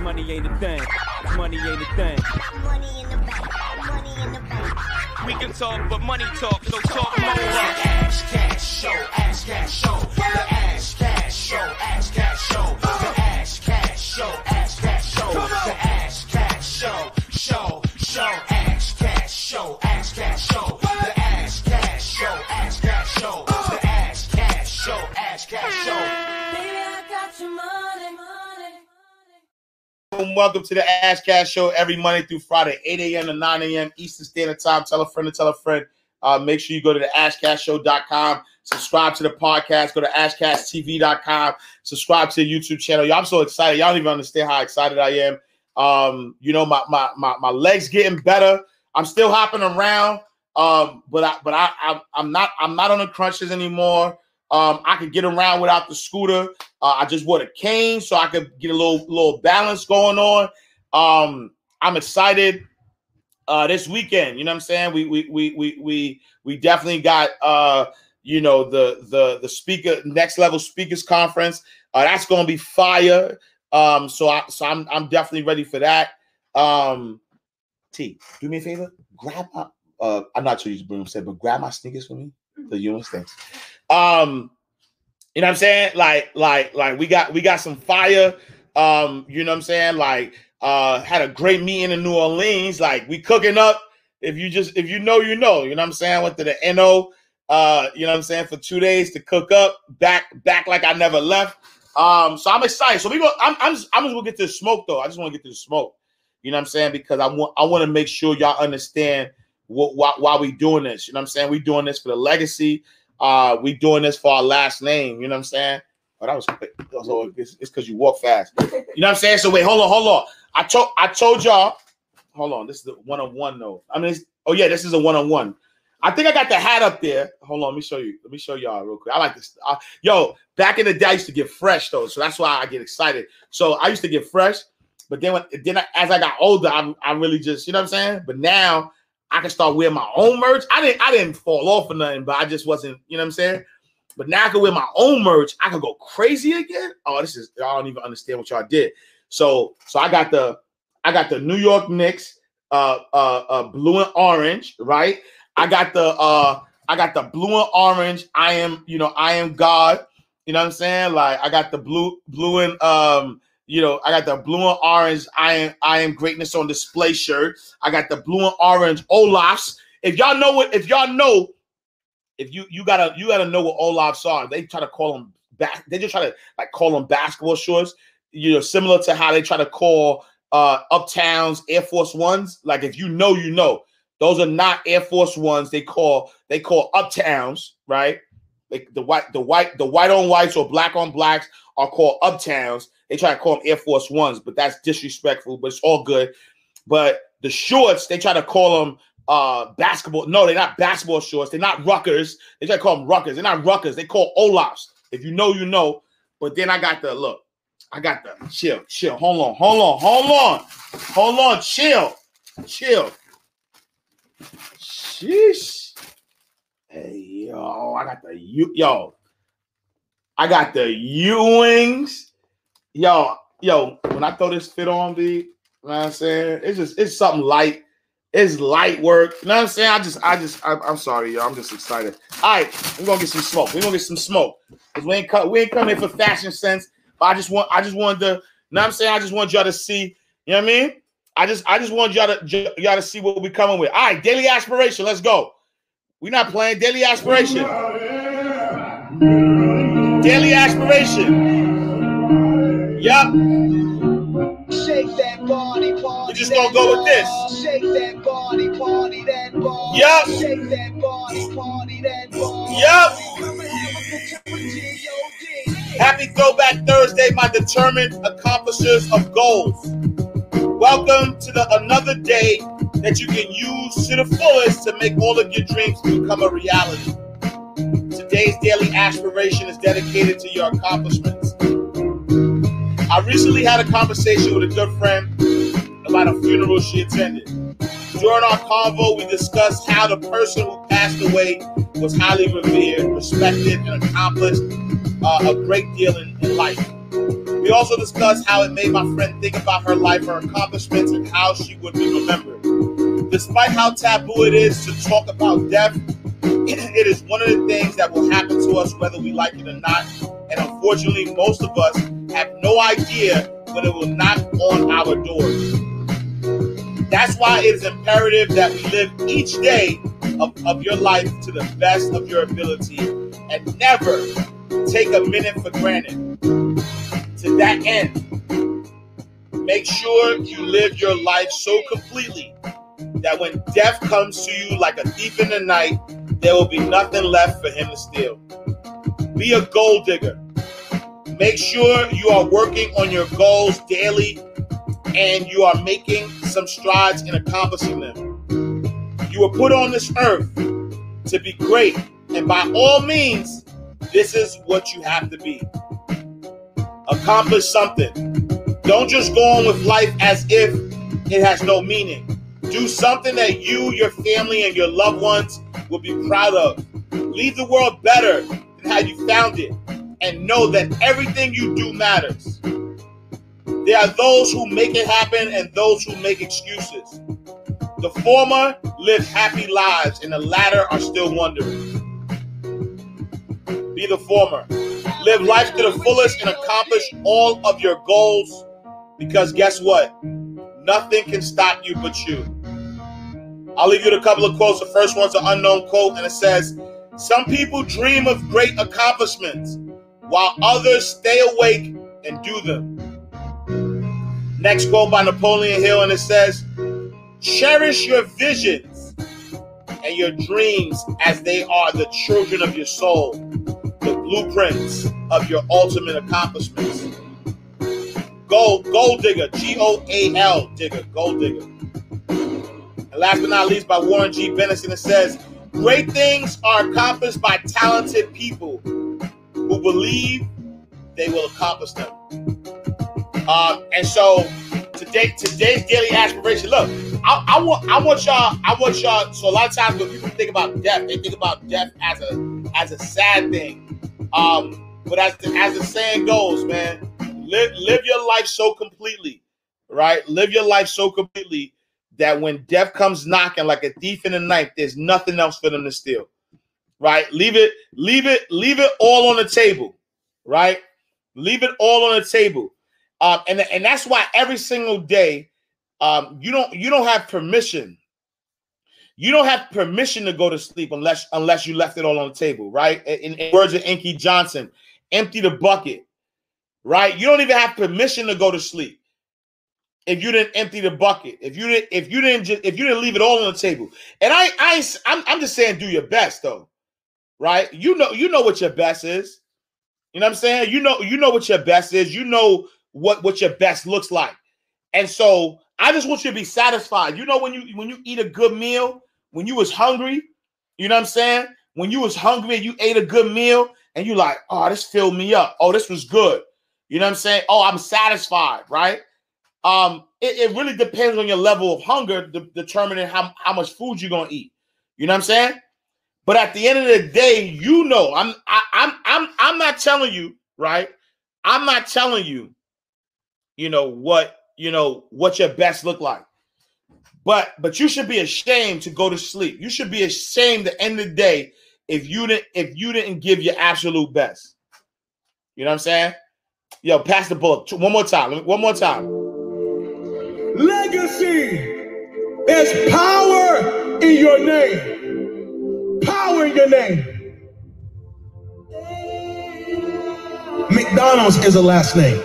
Money ain't a thing. Money ain't a thing. Money in the bank. Money in the bank. We can talk, but money talk, so talk more. Ash Cash Show, Ash Cash Show, the Ash Cash Show, Ash Cash Show, the Ash Cash Show, Ash Cash Show, the Ash Cash Show, Show, Show, Ash Cash Show, Ash Cash Show, welcome to the Ash Cash Show every Monday through Friday, 8 a.m. to 9 a.m. Eastern Standard Time. Tell a friend to tell a friend. Uh, make sure you go to the AshCashShow.com, subscribe to the podcast, go to AshCashTV.com, subscribe to the YouTube channel. Y'all, I'm so excited. Y'all don't even understand how excited I am. Um, you know, my my my, my legs getting better. I'm still hopping around, um, but I but I, I I'm not I'm not on the crunches anymore. Um, I could get around without the scooter. Uh, I just bought a cane so I could get a little little balance going on. Um, I'm excited uh, this weekend. You know what I'm saying? We we we we we we definitely got uh, you know the the the speaker next level speakers conference. Uh, that's going to be fire. Um, so I so I'm I'm definitely ready for that. Um, T, do me a favor, grab my uh, I'm not sure you broom said, but grab my sneakers for me. The Ewing things. Um, you know what I'm saying? Like, like, like we got we got some fire. Um, you know what I'm saying? Like, uh, had a great meeting in New Orleans. Like, we cooking up. If you just if you know, you know. You know what I'm saying? Went to the NO, uh, you know what I'm saying, for two days to cook up, back, back like I never left. Um, so I'm excited. So we go, I'm I'm just I'm just gonna get to the smoke though. I just want to get to the smoke. You know what I'm saying? Because I want I want to make sure y'all understand what why, why we doing this. You know what I'm saying? We doing this for the legacy. Uh, we doing this for our last name. You know what I'm saying? Oh, that was quick. So it's because you walk fast. You know what I'm saying? So wait, hold on, hold on. I told I told y'all. Hold on, this is the one on one though. I mean, it's, oh yeah, this is a one on one. I think I got the hat up there. Hold on, let me show you. Let me show y'all real quick. I like this. Uh, yo, back in the day, I used to get fresh though, so that's why I get excited. So I used to get fresh, but then when then I, as I got older, I, I really just you know what I'm saying. But now I can start wearing my own merch. I didn't I didn't fall off or nothing, but I just wasn't you know what I'm saying. But now I can wear my own merch. I can go crazy again. Oh, this is I don't even understand what y'all did. So so I got the I got the New York Knicks, uh, uh, uh, blue and orange, right? I got the uh, I got the blue and orange. I am, you know, I am God. You know what I'm saying? Like I got the blue, blue and um, you know, I got the blue and orange. I am, I am greatness on display shirt. I got the blue and orange Olafs. If y'all know what, if y'all know, if you you gotta you gotta know what Olafs are. They try to call them back. They just try to like call them basketball shorts. You know, similar to how they try to call uh uptowns Air Force Ones. Like if you know, you know. Those are not Air Force Ones. They call they call uptowns, right? Like the white, the white, the white on whites or black on blacks are called uptowns. They try to call them Air Force Ones, but that's disrespectful. But it's all good. But the shorts, they try to call them uh basketball. No, they're not basketball shorts. They're not ruckers. They try to call them ruckers. They're not ruckers. They call Olafs. If you know, you know. But then I got the look. I got the chill, chill. Hold on, hold on, hold on, hold on. Chill, chill. Sheesh. Hey yo, I got the you yo. I got the Ewings. Yo, yo, when I throw this fit on, B, you know what I'm saying? It's just it's something light. It's light work. You know what I'm saying? I just, I just, I, I'm sorry, y'all. I'm just excited. All right, we're gonna get some smoke. We're gonna get some smoke. Cause we ain't cut, we ain't coming for fashion sense. But I just want, I just wanted to, you know what I'm saying? I just want y'all to see, you know what I mean? I just, I just want y'all to y'all to see what we coming with. All right, daily aspiration. Let's go. We're not playing daily aspiration. Oh, daily aspiration. Yup. Shake that body, party. We just gonna go with this. Shake that body, party that ball. Yup. Shake that body, party that ball. Yup. I'ma have a picture with G.O.D. Happy Throwback Thursday, my determined accomplishers of goals. Welcome to the another day that you can use to the fullest to make all of your dreams become a reality. Today's daily aspiration is dedicated to your accomplishments. I recently had a conversation with a good friend about a funeral she attended. During our convo, we discussed how the person who passed away was highly revered, respected, and accomplished uh, a great deal in, in life. We also discussed how it made my friend think about her life, her accomplishments, and how she would be remembered. Despite how taboo it is to talk about death, it is one of the things that will happen to us whether we like it or not. And unfortunately, most of us have no idea when it will knock on our doors. That's why it is imperative that we live each day of, of your life to the best of your ability and never take a minute for granted. To that end, make sure you live your life so completely that when death comes to you like a thief in the night, there will be nothing left for him to steal. Be a gold digger. Make sure you are working on your goals daily and you are making some strides in accomplishing them. You were put on this earth to be great, and by all means, this is what you have to be. Accomplish something. Don't just go on with life as if it has no meaning. Do something that you, your family, and your loved ones will be proud of. Leave the world better than how you found it, and know that everything you do matters. There are those who make it happen and those who make excuses. The former live happy lives, and the latter are still wondering. Be the former. Live life to the fullest and accomplish all of your goals because guess what? Nothing can stop you but you. I'll leave you with a couple of quotes. The first one's an unknown quote, and it says, Some people dream of great accomplishments, while others stay awake and do them. Next quote by Napoleon Hill, and it says, Cherish your visions and your dreams as they are the children of your soul, the blueprints of your ultimate accomplishments. Gold, gold digger, G O A L digger, gold digger. And last but not least, by Warren G. Bennis, it says, Great things are accomplished by talented people who believe they will accomplish them. Um, and so today, today's daily aspiration. Look, I, I, want, I want y'all, I want y'all. So a lot of times when people think about death, they think about death as a as a sad thing. Um, but as the, as the saying goes, man, live live your life so completely, right? Live your life so completely that when death comes knocking like a thief in the night, there's nothing else for them to steal. Right? Leave it, leave it, leave it all on the table, right? Leave it all on the table. Um, and, and that's why every single day, um, you don't you don't have permission. You don't have permission to go to sleep unless unless you left it all on the table, right? In, in words of Inky Johnson, empty the bucket, right? You don't even have permission to go to sleep if you didn't empty the bucket, if you didn't, if you didn't just, if you didn't leave it all on the table. And I, I, I'm, I'm just saying, do your best though, right? You know, you know what your best is. You know what I'm saying? You know, you know what your best is. You know what what your best looks like. And so I just want you to be satisfied. You know, when you when you eat a good meal, when you was hungry, you know what I'm saying? When you was hungry and you ate a good meal and you like, oh, this filled me up. Oh, this was good. You know what I'm saying? Oh, I'm satisfied, right? um, it, it, really depends on your level of hunger, de- determining how, how much food you're gonna eat. You know what I'm saying? But at the end of the day, you know, I'm I, I'm I'm I'm not telling you, right? I'm not telling you, you know what you know what your best look like. But but you should be ashamed to go to sleep. You should be ashamed at the end of the day if you didn't if you didn't give your absolute best. You know what I'm saying? Yo, pass the ball one more time. One more time. Legacy is power in your name. Your name. McDonald's is a last name.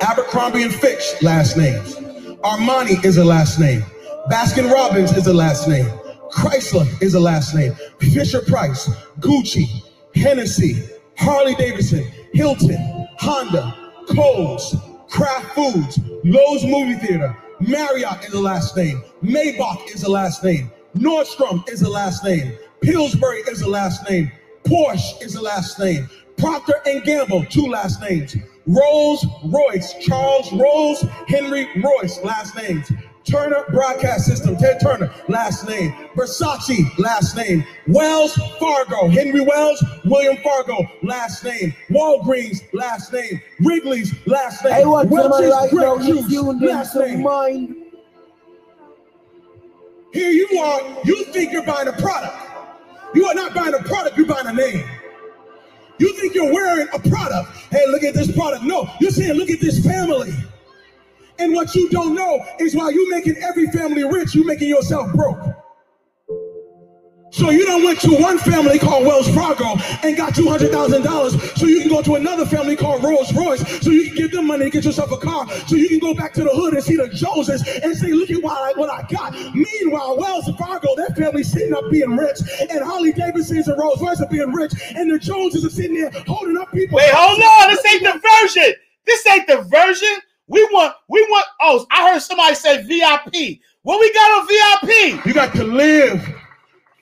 Abercrombie and Fitch, last names. Armani is a last name. Baskin Robbins is a last name. Chrysler is a last name. Fisher Price, Gucci, Hennessy, Harley Davidson, Hilton, Honda, Kohl's, Kraft Foods, Loews Movie Theater, Marriott is a last name, Maybach is a last name, Nordstrom is a last name, Pillsbury is the last name, Porsche is the last name, Procter and Gamble, two last names, Rolls Royce, Charles Rolls Henry Royce, last names, Turner Broadcast System, Ted Turner, last name. Versace, last name. Wells Fargo, Henry Wells, William Fargo, last name. Walgreens, last name. Wrigley's, last name. Hey, what's Welch's right? Grape Juice, last name. mine. Here you are, you think you're buying a product. You are not buying a product, you're buying a name. You think you're wearing a product. Hey, look at this product. No, you're saying, look at this family. And what you don't know is while you're making every family rich, you're making yourself broke. So you don't went to one family called Wells Fargo and got two hundred thousand dollars, so you can go to another family called Rolls Royce, so you can give them money to get yourself a car, so you can go back to the hood and see the Joneses and say, look at what I, what I got. Meanwhile, Wells Fargo, that family sitting up being rich, and Harley Davidsons and Rolls Royce are being rich, and the Joneses are sitting there holding up people. Wait, hold on. This ain't the version. This ain't the version. We want, we want. Oh, I heard somebody say VIP. What we got on VIP? You got to live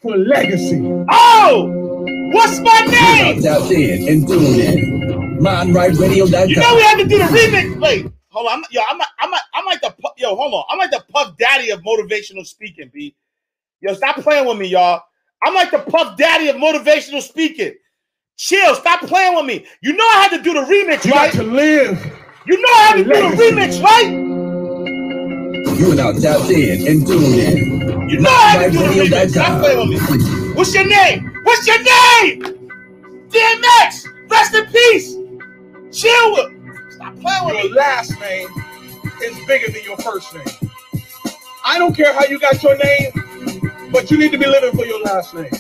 for legacy. Oh! oh, what's my name? Out there and doing it. MindRightRadio.com. You know we had to do the remix. Wait, hold on. I'm, yo, I'm, I'm, I'm like the yo. Hold on. I'm like the Puff Daddy of motivational speaking. B. Yo, stop playing with me, y'all. I'm like the Puff Daddy of motivational speaking. Chill. Stop playing with me. You know I had to do the remix, You right? got to live. You know I had to do the remix, right? You are now out there and doing it. You know I do the remix. Stop playing with me. What's your name? What's your name? DMX. Rest in peace. Chill. With. Stop playing with Your last name is bigger than your first name. I don't care how you got your name, but you need to be living for your last name.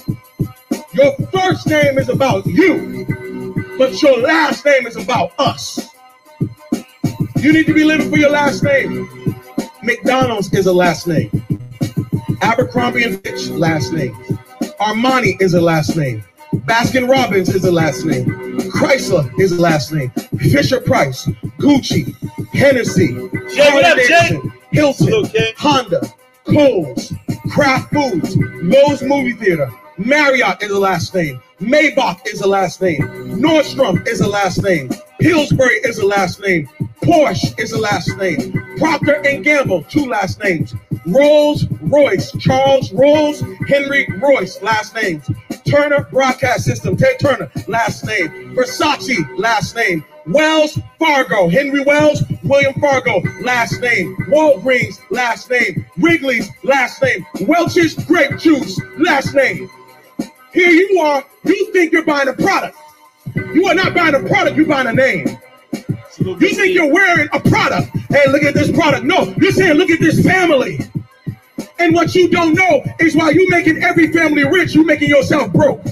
Your first name is about you, but your last name is about us. You need to be living for your last name. McDonald's is a last name. Abercrombie and Fitch, last name. Armani is a last name. Baskin Robbins is a last name. Chrysler is a last name. Fisher Price, Gucci, Hennessy, Jay, Hilton, Honda, Kohl's, Kraft Foods, Loews Movie Theater, Marriott is a last name. Maybach is a last name. Nordstrom is a last name. Pillsbury is a last name. Porsche is a last name. Procter and Gamble, two last names. Rolls Royce, Charles Rolls, Henry Royce, last names. Turner Broadcast System, Ted Turner, last name. Versace, last name. Wells Fargo, Henry Wells, William Fargo, last name. Walgreens, last name. Wrigley's, last name. Welch's Grape Juice, last name. Here you are, you think you're buying a product. You are not buying a product, you're buying a name. You think you're wearing a product. Hey, look at this product. No, you're saying, look at this family. And what you don't know is while you making every family rich, you making yourself broke.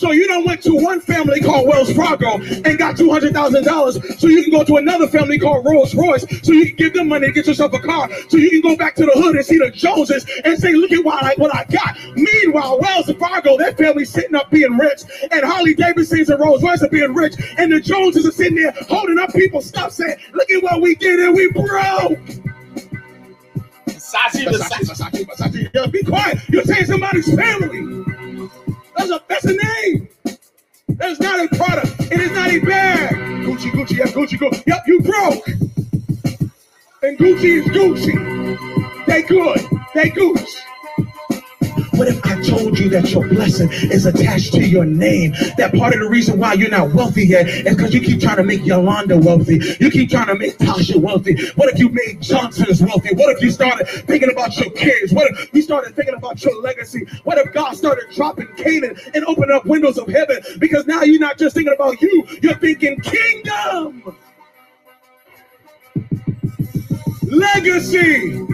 So you don't went to one family called Wells Fargo and got two hundred thousand dollars, so you can go to another family called Rolls Royce, so you can give them money to get yourself a car, so you can go back to the hood and see the Joneses and say, "Look at what I what I got." Meanwhile, Wells Fargo, that family sitting up being rich, and Harley Davidsons and Rolls Royce are being rich, and the Joneses are sitting there holding up people's stuff, saying, "Look at what we did, and we broke." Versace, Versace, Versace. Versace, Versace. Yo, be quiet. You're saying somebody's family. That's a a name. That is not a product. It is not a bag. Gucci, Gucci, yeah, Gucci, Gucci. Yep, you broke. And Gucci is Gucci. They good. They Gucci. What if I told you that your blessing is attached to your name? That part of the reason why you're not wealthy yet is because you keep trying to make Yolanda wealthy. You keep trying to make Tasha wealthy. What if you made Johnson's wealthy? What if you started thinking about your kids? What if you started thinking about your legacy? What if God started dropping Canaan and opening up windows of heaven? Because now you're not just thinking about you, you're thinking kingdom. Legacy.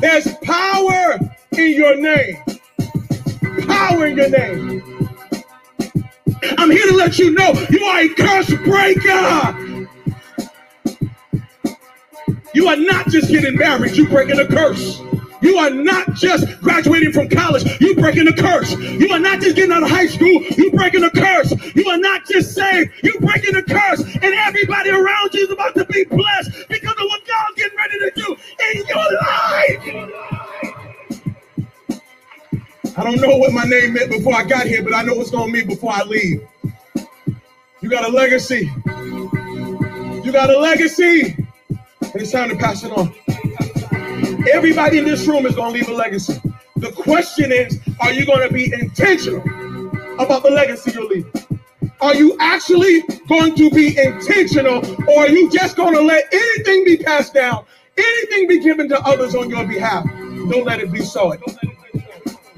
There's power in your name. Power in your name. I'm here to let you know you are a curse breaker. You are not just getting married, you're breaking a curse. You are not just graduating from college, you're breaking a curse. You are not just getting out of high school, you're breaking a curse. You are not just saved, you're breaking a curse. And everybody around you is about to be blessed because of what God's getting ready to do in your life. I don't know what my name meant before I got here, but I know what's gonna mean before I leave. You got a legacy. You got a legacy. And it's time to pass it on. Everybody in this room is going to leave a legacy. The question is, are you going to be intentional about the legacy you're leaving? Are you actually going to be intentional or are you just going to let anything be passed down, anything be given to others on your behalf? Don't let it be so.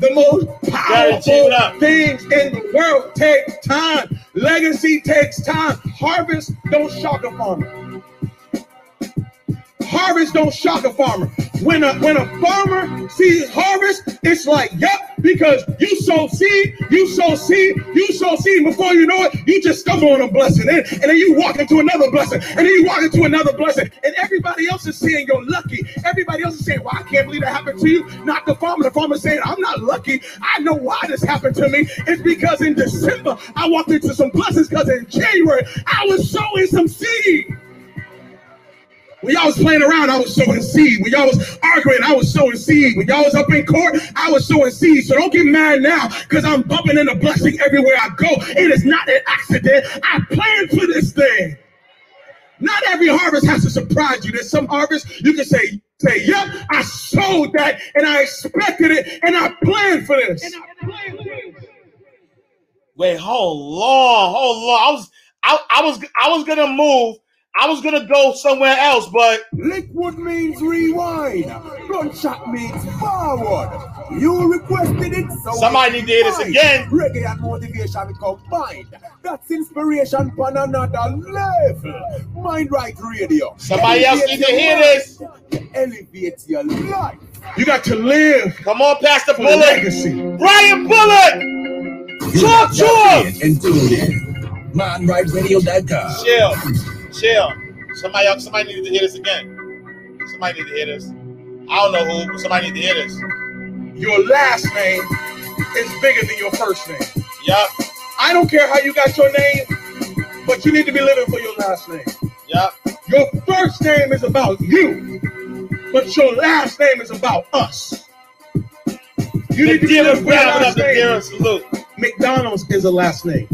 The most powerful things in the world take time. Legacy takes time. Harvest don't shock a farmer. Harvest don't shock a farmer. When a when a farmer sees harvest, it's like, yep, because you sow seed, you sow seed, you sow seed. Before you know it, you just stumble on a blessing, and, and then you walk into another blessing, and then you walk into another blessing, and everybody else is saying you're lucky. Everybody else is saying, "Well, I can't believe that happened to you." Not the farmer. The farmer saying, "I'm not lucky. I know why this happened to me. It's because in December I walked into some blessings. Because in January I was sowing some seed." When y'all was playing around, I was sowing seed. When y'all was arguing, I was sowing seed. When y'all was up in court, I was sowing seed. So don't get mad now because I'm bumping into blessing everywhere I go. It is not an accident. I planned for this thing. Not every harvest has to surprise you. There's some harvest you can say, say, yep, I sowed that and I expected it and I planned for this. Wait, hold on, hold on. I was, I, I was, I was gonna move. I was gonna go somewhere else, but Liquid means rewind. Gunshot means forward. You requested it, so Somebody it's need to hear this mine. again. Reggae and motivation combined. That's inspiration on another level. Mind right radio. Somebody else need to hear this. Elevate your life. You got to live come on, Pastor for the Bullet, legacy. Brian Bullet, You Talk are to tapped us. in and tuned in. MindRightRadio.com. chill, chill. Somebody else, somebody needs to hear this again. Somebody need to hear this. I don't know who, but somebody need to hear this. Your last name is bigger than your first name. Yup, I don't care how you got your name, but you need to be living for your last name. yup. Your first name is about you, but your last name is about us. You need to be living for your last the name. salute. McDonald's is a last name.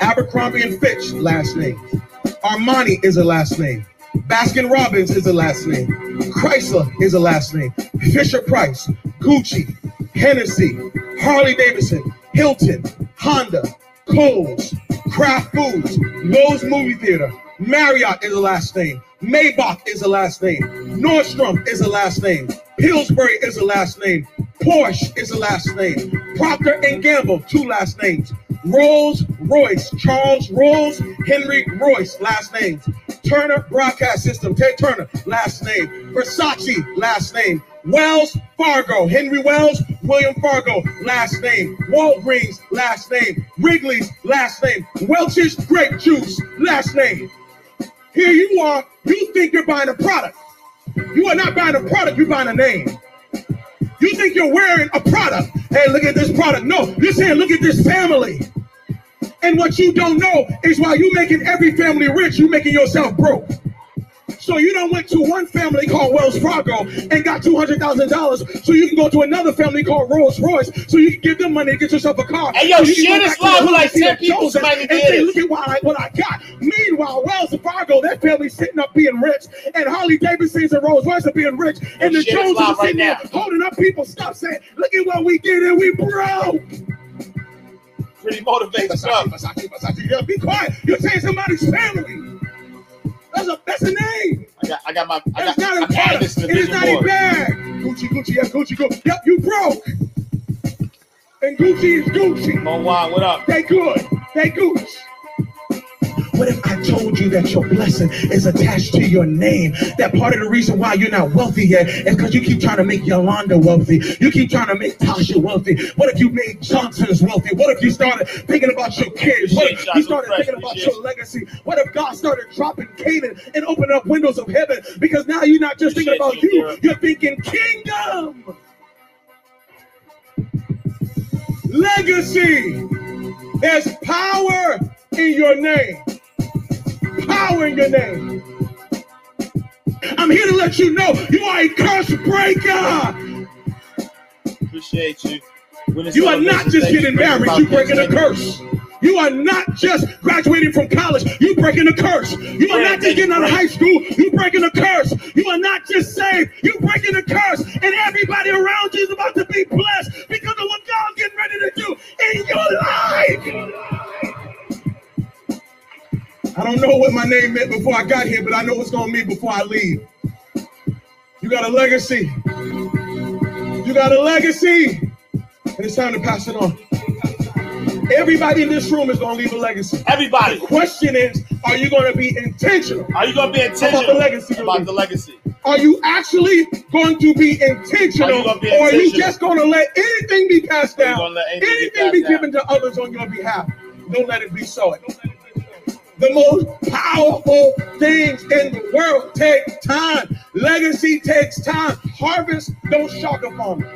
Abercrombie and Fitch, last name. Armani is a last name. Baskin Robbins is a last name. Chrysler is a last name. Fisher Price, Gucci, Hennessy, Harley Davidson, Hilton, Honda, Kohl's, Kraft Foods, Loews Movie Theater, Marriott is a last name. Maybach is a last name. Nordstrom is a last name. Pillsbury is a last name. Porsche is a last name. Procter and Gamble, two last names. Rolls Royce, Charles Rolls, Henry Royce, last names. Turner Broadcast System, Ted Turner, last name. Versace, last name. Wells Fargo, Henry Wells, William Fargo, last name. Walgreens, last name. Wrigley's, last name. Welch's Grape Juice, last name. Here you are, you think you're buying a product. You are not buying a product, you're buying a name. You think you're wearing a product. Hey, look at this product. No, you're saying, look at this family. And what you don't know is while you making every family rich, you making yourself broke. So you don't went to one family called Wells Fargo and got two hundred thousand dollars, so you can go to another family called Rolls Royce, so you can give them money to get yourself a car. Hey, yo, So share this live with like see 10 the people. Somebody and say, look at what I, what I got. Meanwhile, Wells Fargo, that family's sitting up being rich, and Harley Davidson's and Rolls Royce are being rich, and the Joneses are right sitting there holding up people. Stop saying, "Look at what we did, and we broke." Pretty motivated Versace, stuff. Versace, Versace. Yeah, be quiet. You're saying somebody's family. That's a that's a name. I got, I got my, I got, not I added product. this the It is not a bag. Gucci, Gucci, yes, Gucci, Gucci. Yep, you broke. And Gucci is Gucci. Mo Wan, what up? They good. They Gucci. What if I told you that your blessing is attached to your name? That part of the reason why you're not wealthy yet is because you keep trying to make Yolanda wealthy. You keep trying to make Tasha wealthy. What if you made Johnson's wealthy? What if you started thinking about your kids? What if you started thinking about your legacy? What if God started dropping Canaan and opening up windows of heaven? Because now you're not just thinking about you, you're thinking kingdom. Legacy. There's power in your name power in your name. I'm here to let you know you are a curse breaker. Appreciate you. You are not just getting married, you breaking a curse. You are not just graduating from college, you breaking a curse. You are not just getting out of high school, you breaking a curse. You are not just saved, you breaking a curse. And everybody around you is about to be blessed because of what God's getting ready to do in your life name meant before I got here, but I know what's gonna mean before I leave. You got a legacy. You got a legacy. And it's time to pass it on. Everybody in this room is gonna leave a legacy. Everybody. The question is, are you gonna be intentional? Are you gonna be intentional About the intentional legacy. about the legacy? Are you actually going to be intentional, Are be or are you just going to let anything be passed down, anything be anything be down? given to others on your behalf? Don't let it be so. The most powerful things in the world take time. Legacy takes time. Harvest don't shock a farmer.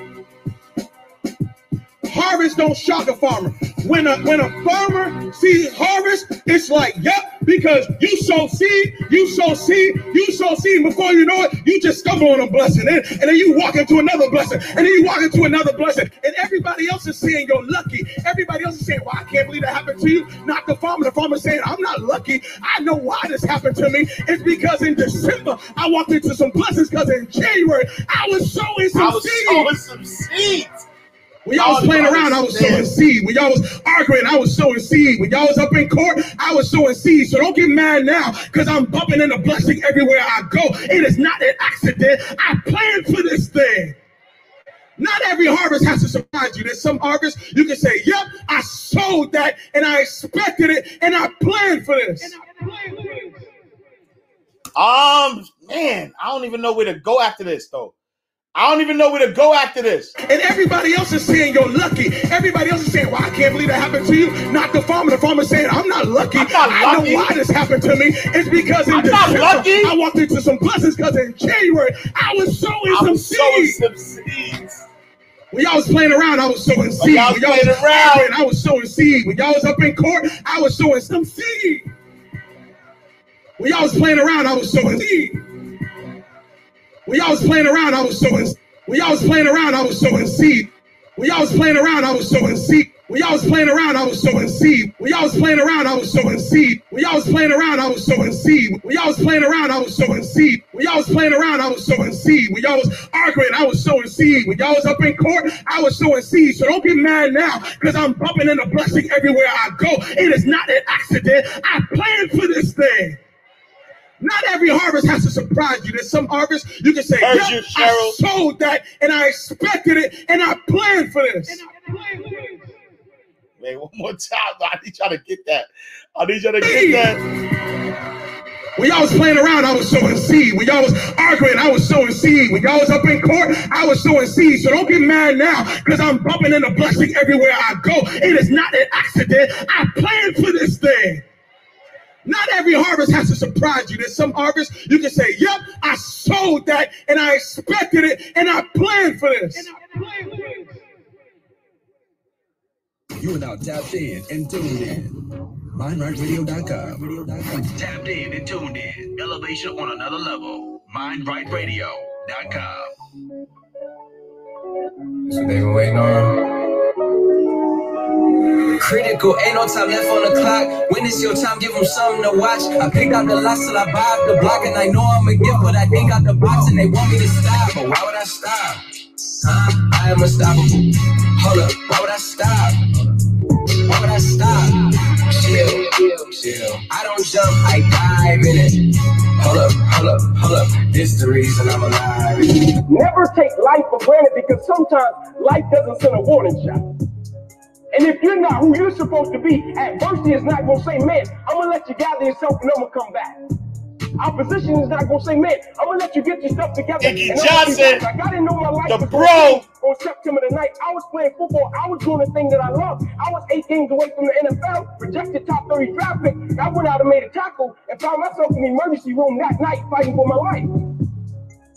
Harvest don't shock a farmer. When a when a farmer sees harvest, it's like, yep, because you sow seed, you sow seed, you sow seed. and Before you know it, you just stumble on a blessing, and, and then you walk into another blessing, and then you walk into another blessing, and everybody else is saying you're lucky. Everybody else is saying, "Well, I can't believe that happened to you." Not the farmer. The farmer saying, "I'm not lucky. I know why this happened to me. It's because in December I walked into some blessings. Because in January I was sowing some I was seed." sowing some seeds. When y'all was playing around, I was sowing seed. When y'all was arguing, I was sowing seed. When y'all was up in court, I was sowing seed. So don't get mad now, because I'm bumping into blessing everywhere I go. It is not an accident. I planned for this thing. Not every harvest has to surprise you. There's some harvest you can say, Yep, I sowed that and I expected it and I planned for this. Um, man, I don't even know where to go after this though. I don't even know where to go after this. And everybody else is saying you're lucky. Everybody else is saying, "Well, I can't believe that happened to you." Not the farmer. The farmer saying, "I'm not lucky. I'm not I lucky. know why this happened to me. It's because in I'm December lucky. I walked into some blessings. Because in January I was sowing I some was sowing seeds. some seeds. When y'all was playing around, I was sowing seed. y'all When y'all was playing around. arguing, I was sowing seed. When y'all was up in court, I was sowing some seed. When y'all was playing around, I was sowing seed. When y'all was playing around, I was sowing. When y'all was playing around, I was sowing seed. When y'all was playing around, I was sowing seed. When y'all was playing around, I was sowing seed. When y'all was playing around, I was sowing seed. When y'all was playing around, I was sowing seed. When y'all was playing around, I was sowing seed. When y'all was playing around, I was sowing seed. When y'all was arguing, I was sowing seed. When y'all was up in court, I was sowing seed. So don't get mad now, because I'm bumping into blessing everywhere I go. It is not an accident. I planned for this thing. Not every harvest has to surprise you. There's some harvest you can say, Heard "Yep, you, I Cheryl." sowed that and I expected it and I planned for this. Man, one more time. I need y'all to get that. I need y'all to get that. When y'all was playing around, I was sowing seed. When y'all was arguing, I was sowing seed. When y'all was up in court, I was sowing seed. So don't get mad now, because I'm bumping into blessing everywhere I go. It is not an accident. I planned for this thing. Not every harvest has to surprise you. There's some harvest you can say, Yep, I sowed that and I expected it and I planned for this. You are now tapped in and tuned in. MindRightRadio.com. Tapped in and tuned in. Elevation on another level. MindRightRadio.com. That's what they been waiting on. Critical, ain't no time left on the clock. When it's your time, give them something to watch. I picked out the lots till I buy up the block, and I know I'm a gift, but I ain't got the box, and they want me to stop. But why would I stop? Huh? I am unstoppable. Hold up, why would I stop? Why would I stop? Chill. Chill. I don't jump, I dive in it. Hold up, hold up, hold up. This the reason I'm alive. Never take life for granted because sometimes life doesn't send a warning shot. And if you're not who you're supposed to be, adversity is not gonna say, man, I'm gonna let you gather yourself and I'm gonna come back. Opposition is not gonna say, man, I'm gonna let you get your stuff together. Iggy and I'm gonna be Johnson. Like, I didn't know my life the bro. on September the night. I was playing football. I was doing the thing that I love. I was eight games away from the NFL, projected top 30 draft pick. I went out and made a tackle and found myself in the emergency room that night fighting for my life.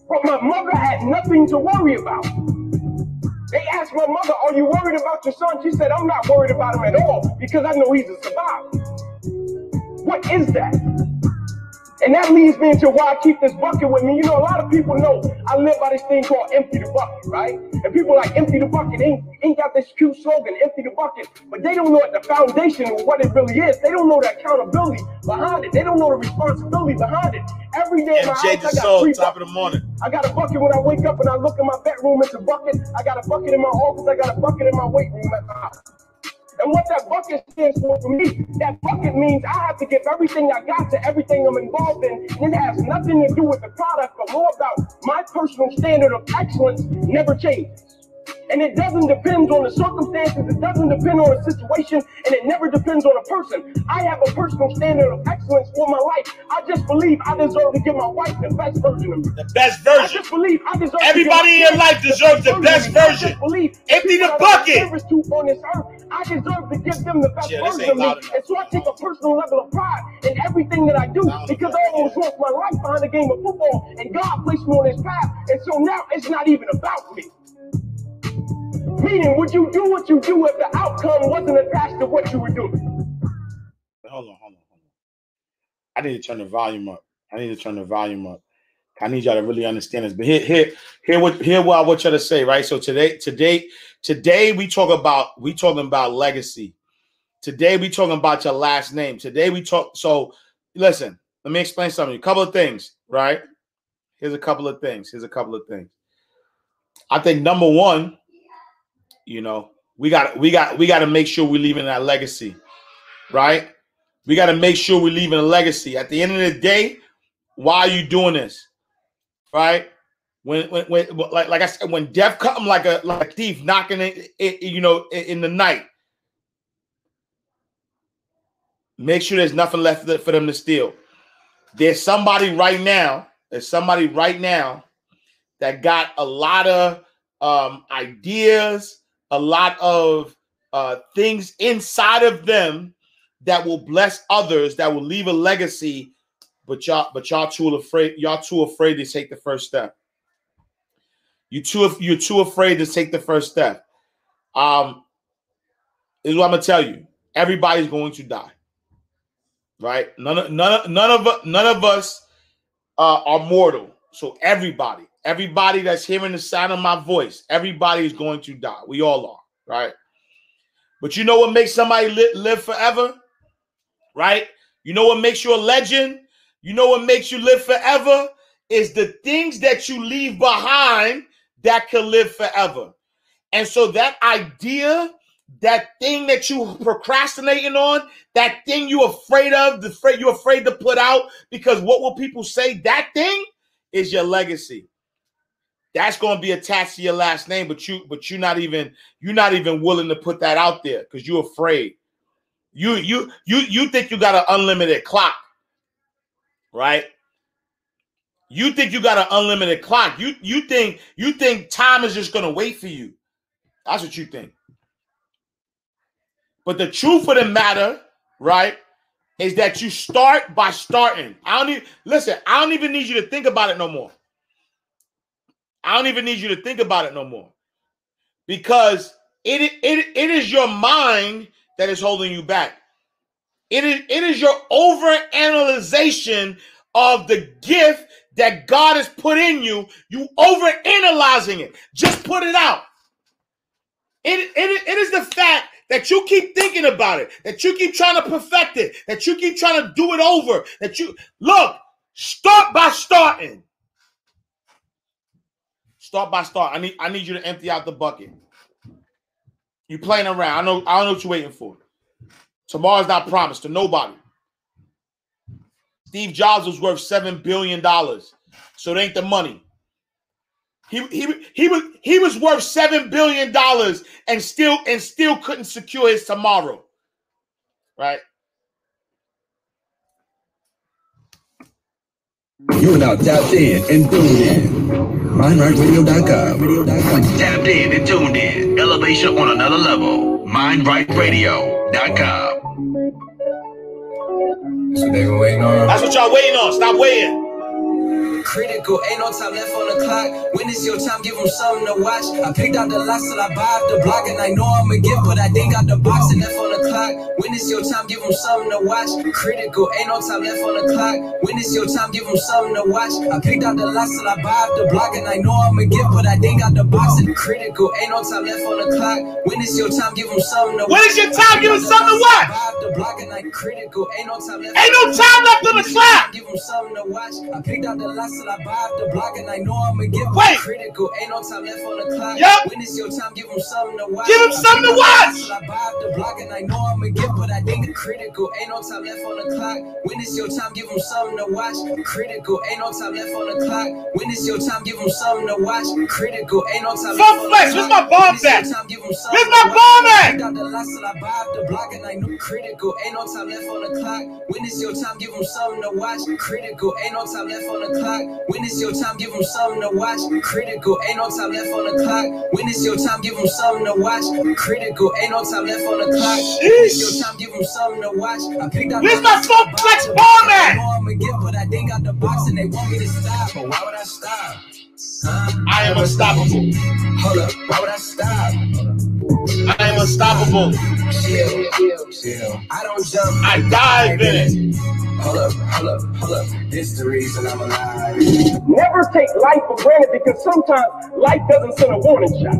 But my mother had nothing to worry about. They asked my mother, Are you worried about your son? She said, I'm not worried about him at all because I know he's a survivor. What is that? And that leads me into why I keep this bucket with me. You know, a lot of people know I live by this thing called empty the bucket, right? And people like empty the bucket ain't, ain't got this cute slogan, empty the bucket, but they don't know at the foundation of what it really is. They don't know the accountability behind it. They don't know the responsibility behind it. Every day in my MJ house, I got three top buckets. of the morning. I got a bucket when I wake up and I look in my bedroom, it's a bucket. I got a bucket in my office, I got a bucket in my weight room at the house. And what that bucket stands for for me, that bucket means I have to give everything I got to everything I'm involved in. And it has nothing to do with the product, but more about my personal standard of excellence never changes. And it doesn't depend on the circumstances, it doesn't depend on the situation, and it never depends on a person. I have a personal standard of excellence for my life. I just believe I deserve to give my wife the best version of me. The best version. I version. just believe I deserve Everybody in to give your my life deserves the best I just version. believe Empty the bucket. to on this earth, I deserve to give them the best Yeah, version of me. enough. And so I take a personal level of pride in everything that I do because I almost lost my life behind the game of football, and God placed me on this path. And so now it's not even about me. Meaning, would you do what you do if the outcome wasn't attached to what you were doing? Hold on, hold on, hold on. I need to turn the volume up. I need to turn the volume up. I need y'all to really understand this. But here, here, here, what, here, what I want y'all to say, right? So today, today, today, we talk about we talking about legacy. Today, we talking about your last name. Today, we talk. So, listen, let me explain something. A couple of things, right? Here's a couple of things. Here's a couple of things. I think number one, you know, we got we got we got to make sure we're leaving that legacy, right? We got to make sure we're leaving a legacy. At the end of the day, why are you doing this, right? When when, when like like I said, when death come like a like a thief knocking it, it you know in, in the night, make sure there's nothing left for them to steal. There's somebody right now. There's somebody right now that got a lot of um, ideas, a lot of uh, things inside of them that will bless others, that will leave a legacy. But y'all, but y'all too afraid. Y'all too afraid to take the first step. You too, you're too afraid to take the first step. Um, is what I'm gonna tell you. Everybody's going to die, right? None, of, none, of, none of none of us uh, are mortal. So everybody, everybody that's hearing the sound of my voice, everybody is going to die. We all are, right? But you know what makes somebody li- live forever, right? You know what makes you a legend? You know what makes you live forever is the things that you leave behind that can live forever. And so that idea, that thing that you procrastinating on, that thing you're afraid of, the afraid you're afraid to put out because what will people say? That thing is your legacy. That's going to be attached to your last name, but you but you're not even you're not even willing to put that out there because you're afraid. You you you you think you got an unlimited clock, right? You think you got an unlimited clock. You you think you think time is just gonna wait for you. That's what you think. But the truth of the matter, right, is that you start by starting. I don't even listen, I don't even need you to think about it no more. I don't even need you to think about it no more. Because it, it, it is your mind that is holding you back. It is, it is your overanalyzation of the gift that God has put in you. You overanalyzing it. Just put it out. It, it, it is the fact that you keep thinking about it, that you keep trying to perfect it, that you keep trying to do it over, that you look, start by starting. Start by start. I need I need you to empty out the bucket. You playing around. I know I don't know what you're waiting for. Tomorrow's not promised to nobody. Steve Jobs was worth seven billion dollars, so it ain't the money. He, he, he was he was worth seven billion dollars and still and still couldn't secure his tomorrow. Right? You are now tapped in and tuned in. MindRightRadio.com. Tapped in and tuned in. Elevation on another level. MindRightRadio.com. So they been waiting on. That's what y'all waiting on. Stop waiting. Critical, ain't no time left on the clock. When it's your time, give them something to watch. I picked out the locks till I buy up the block, and I know I'm a gift, but I think got the box and left on the clock. When it's your time, give them something to watch. Critical, ain't no time left on the clock. When it's your time, give them something to watch. I picked out the locks till I buy up the block, and I know I'm a gift, but I think got the box and critical, ain't no time left on the clock. When it's your time, give them something to When watch. it's your time, give them something to watch. Buy up the block, and I critical, ain't no time left. Ain't no time left on the clock. Give them something to watch. I picked out the lots till I buy the block and I know I'ma give Wait. critical. Ain't no time left on the clock. Yup. When it's your time, give them something to watch. Give 'em something to watch. I vibe the block and I know I'ma give, but I think critical. Ain't no time left on the clock. When it's your time, give them something to watch. Critical. Ain't no time left on the clock. When it's your time, give them something to watch. Critical. Ain't no time on flex, the where's clock. my bomb When it's your at? time, give 'em something Where's my bomb at? Out the last till I vibe the block and I know critical. Ain't no time left on the clock. When it's your time, give them something to watch. Critical. Ain't no time left on the clock. When it's your time, give them something to watch. Critical. Ain't no time left on the clock. When it's your time, give them something to watch. Critical. Ain't no time left on the clock. When it's your time, give them something to watch. I picked out Where's my full flex the bomb block and I at? I'ma give, but I think out the box and they want me to stop. But why would I stop? Huh? I am unstoppable. Hold up. Why would I stop? I am unstoppable. Chill, chill, chill. I don't jump. I dive in it. Hold up, hold up, hold up. This the reason I'm alive. Never take life for granted because sometimes life doesn't send a warning shot.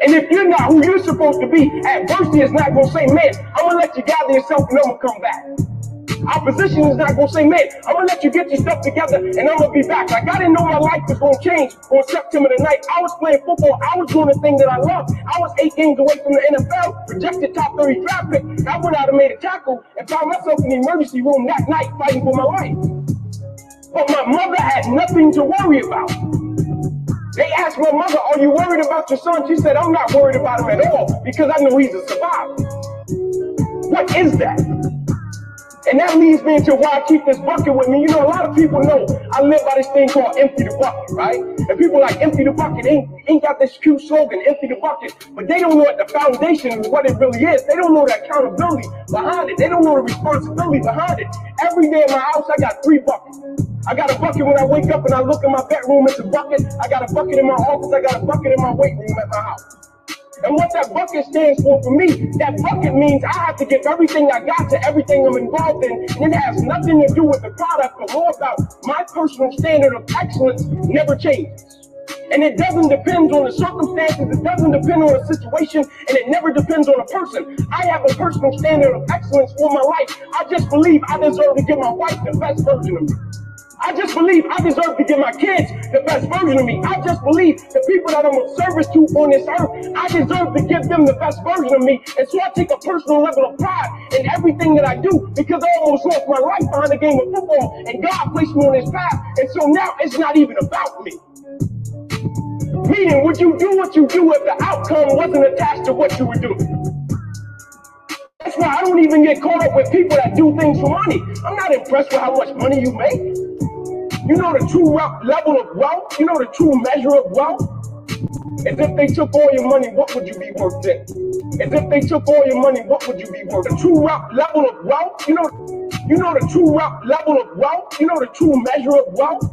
And if you're not who you're supposed to be, adversity is not gonna say, man, I'm gonna let you gather yourself and I'm gonna come back. Opposition is not gonna say, man, I'm gonna let you get your stuff together and I'm gonna be back. Like I didn't know my life was gonna change on September the 9th. I was playing football, I was doing the thing that I loved. I was eight games away from the NFL, projected top 30 draft pick. I went out and made a tackle and found myself in the emergency room that night fighting for my life. But my mother had nothing to worry about. They asked my mother, Are you worried about your son? She said, I'm not worried about him at all because I know he's a survivor. What is that? And that leads me into why I keep this bucket with me. You know, a lot of people know I live by this thing called empty the bucket, right? And people like empty the bucket ain't, ain't got this cute slogan, empty the bucket, but they don't know what the foundation of what it really is. They don't know the accountability behind it. They don't know the responsibility behind it. Every day in my house, I got three buckets. I got a bucket when I wake up and I look in my bedroom, it's a bucket. I got a bucket in my office, I got a bucket in my weight room at my house. And what that bucket stands for for me, that bucket means I have to give everything I got to everything I'm involved in. And it has nothing to do with the product, but more about my personal standard of excellence never changes. And it doesn't depend on the circumstances, it doesn't depend on the situation, and it never depends on a person. I have a personal standard of excellence for my life. I just believe I deserve to give my wife the best version of me. I just believe I deserve to give my kids the best version of me. I just believe the people that I'm of service to on this earth, I deserve to give them the best version of me. And so I take a personal level of pride in everything that I do because I almost lost my life behind the game of football and God placed me on this path. And so now it's not even about me. Meaning, would you do what you do if the outcome wasn't attached to what you were doing? That's why I don't even get caught up with people that do things for money. I'm not impressed with how much money you make. You know the true level of wealth? You know the true measure of wealth? As if they took all your money, what would you be worth then? As if they took all your money, what would you be worth? The true level of wealth? You know, you know the true level of wealth? You know the true measure of wealth?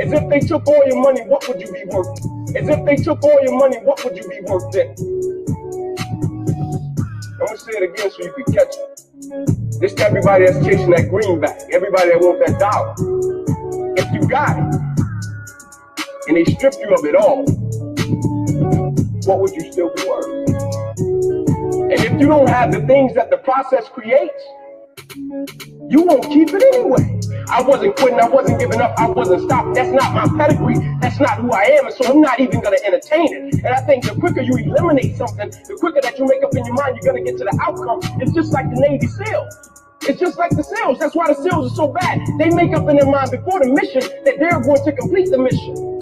As if they took all your money, what would you be worth? As if they took all your money, what would you be worth then? I'm gonna say it again so you can catch it. This to everybody that's chasing that greenback, everybody that wants that dollar. If you got it, and they strip you of it all, what would you still be worth? And if you don't have the things that the process creates, you won't keep it anyway. I wasn't quitting, I wasn't giving up, I wasn't stopping. That's not my pedigree, that's not who I am, and so I'm not even gonna entertain it. And I think the quicker you eliminate something, the quicker that you make up in your mind, you're gonna get to the outcome. It's just like the Navy SEALs. It's just like the SEALs. That's why the SEALs are so bad. They make up in their mind before the mission that they're going to complete the mission.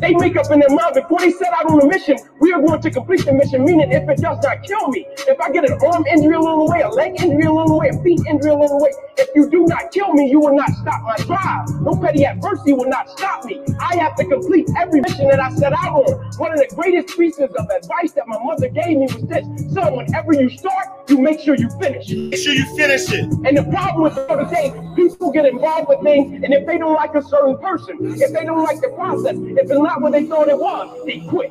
They make up in their mind before they set out on a mission, we are going to complete the mission, meaning if it does not kill me, if I get an arm injury along the way, a leg injury along the way, a feet injury along the way, if you do not kill me, you will not stop my drive. No petty adversity will not stop me. I have to complete every mission that I set out on. One of the greatest pieces of advice that my mother gave me was this son, whenever you start, you make sure you finish. Make sure you finish it. And the problem with the today, people get involved with things, and if they don't like a certain person, if they don't like the process, if it's not what they thought it was, they quit.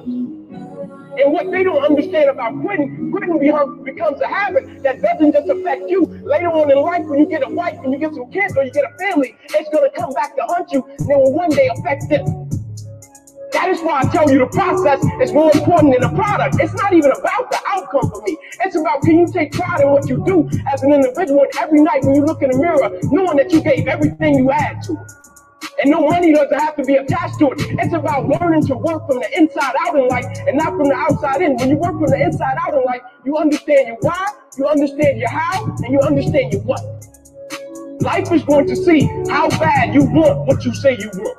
And what they don't understand about quitting, quitting becomes a habit that doesn't just affect you. Later on in life, when you get a wife, when you get some kids, or you get a family, it's gonna come back to hunt you, and it will one day affect them. That is why I tell you the process is more important than the product. It's not even about the outcome for me. It's about can you take pride in what you do as an individual and every night when you look in the mirror, knowing that you gave everything you had to it. And no money doesn't have to be attached to it. It's about learning to work from the inside out in life and not from the outside in. When you work from the inside out in life, you understand your why, you understand your how, and you understand your what. Life is going to see how bad you want what you say you want.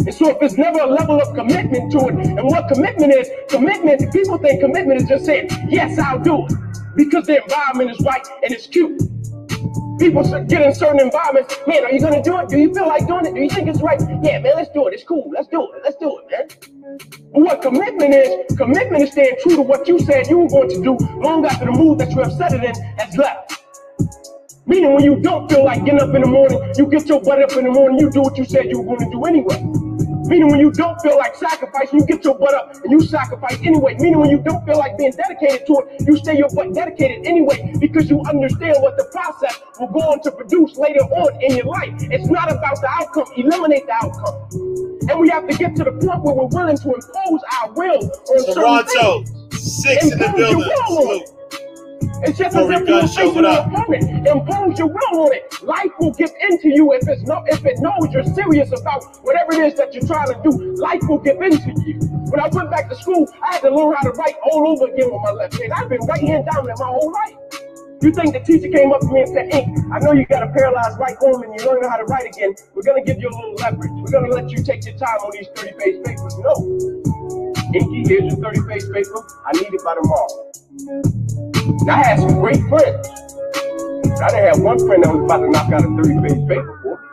And so if there's never a level of commitment to it, and what commitment is, commitment, people think commitment is just saying, yes, I'll do it. Because the environment is right and it's cute. People s- get in certain environments, man, are you gonna do it? Do you feel like doing it? Do you think it's right? Yeah, man, let's do it. It's cool. Let's do it. Let's do it, man. What commitment is, commitment is staying true to what you said you were going to do long after the mood that you have set it in has left. Meaning when you don't feel like getting up in the morning, you get your butt up in the morning, you do what you said you were going to do anyway. Meaning when you don't feel like sacrificing, you get your butt up and you sacrifice anyway. Meaning when you don't feel like being dedicated to it, you stay your butt dedicated anyway because you understand what the process will go on to produce later on in your life. It's not about the outcome, eliminate the outcome. And we have to get to the point where we're willing to impose our will on certain Toronto, things. six in the Impose building. It's just as if Show, facing what an. Impose your will on it. Life will give into you if it's no, if it knows you're serious about whatever it is that you're trying to do. Life will give into you. When I went back to school, I had to learn how to write all over again with my left hand. I've been right hand dominant my whole life. You think the teacher came up to me and said, Ink, I know you got a paralyzed right arm and you're learning how to write again. We're gonna give you a little leverage. We're gonna let you take your time on these 30 page papers. No. Inky, here's your 30 page paper. I need it by tomorrow. And I had some great friends. I didn't have one friend that was about to knock out a 30 page paper for. me.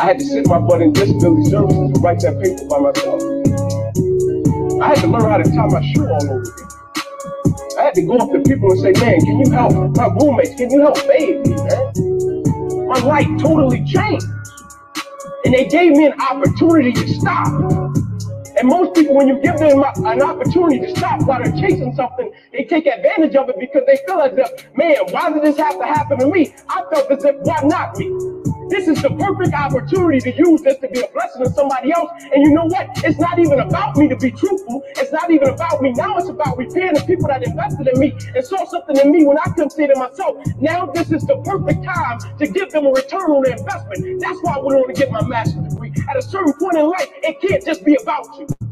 I had to sit my butt in disability services and write that paper by myself. I had to learn how to tie my shoe all over again. I had to go up to people and say, man, can you help my roommates? Can you help me, man? My life totally changed. And they gave me an opportunity to stop. And most people, when you give them an opportunity to stop while they're chasing something, they take advantage of it because they feel as if, man, why did this have to happen to me? I felt as if, why not me? This is the perfect opportunity to use this to be a blessing to somebody else. And you know what? It's not even about me to be truthful. It's not even about me. Now it's about repaying the people that invested in me and saw something in me when I couldn't see it in myself. Now this is the perfect time to give them a return on their investment. That's why I went on to get my master's degree. At a certain point in life, it can't just be about you.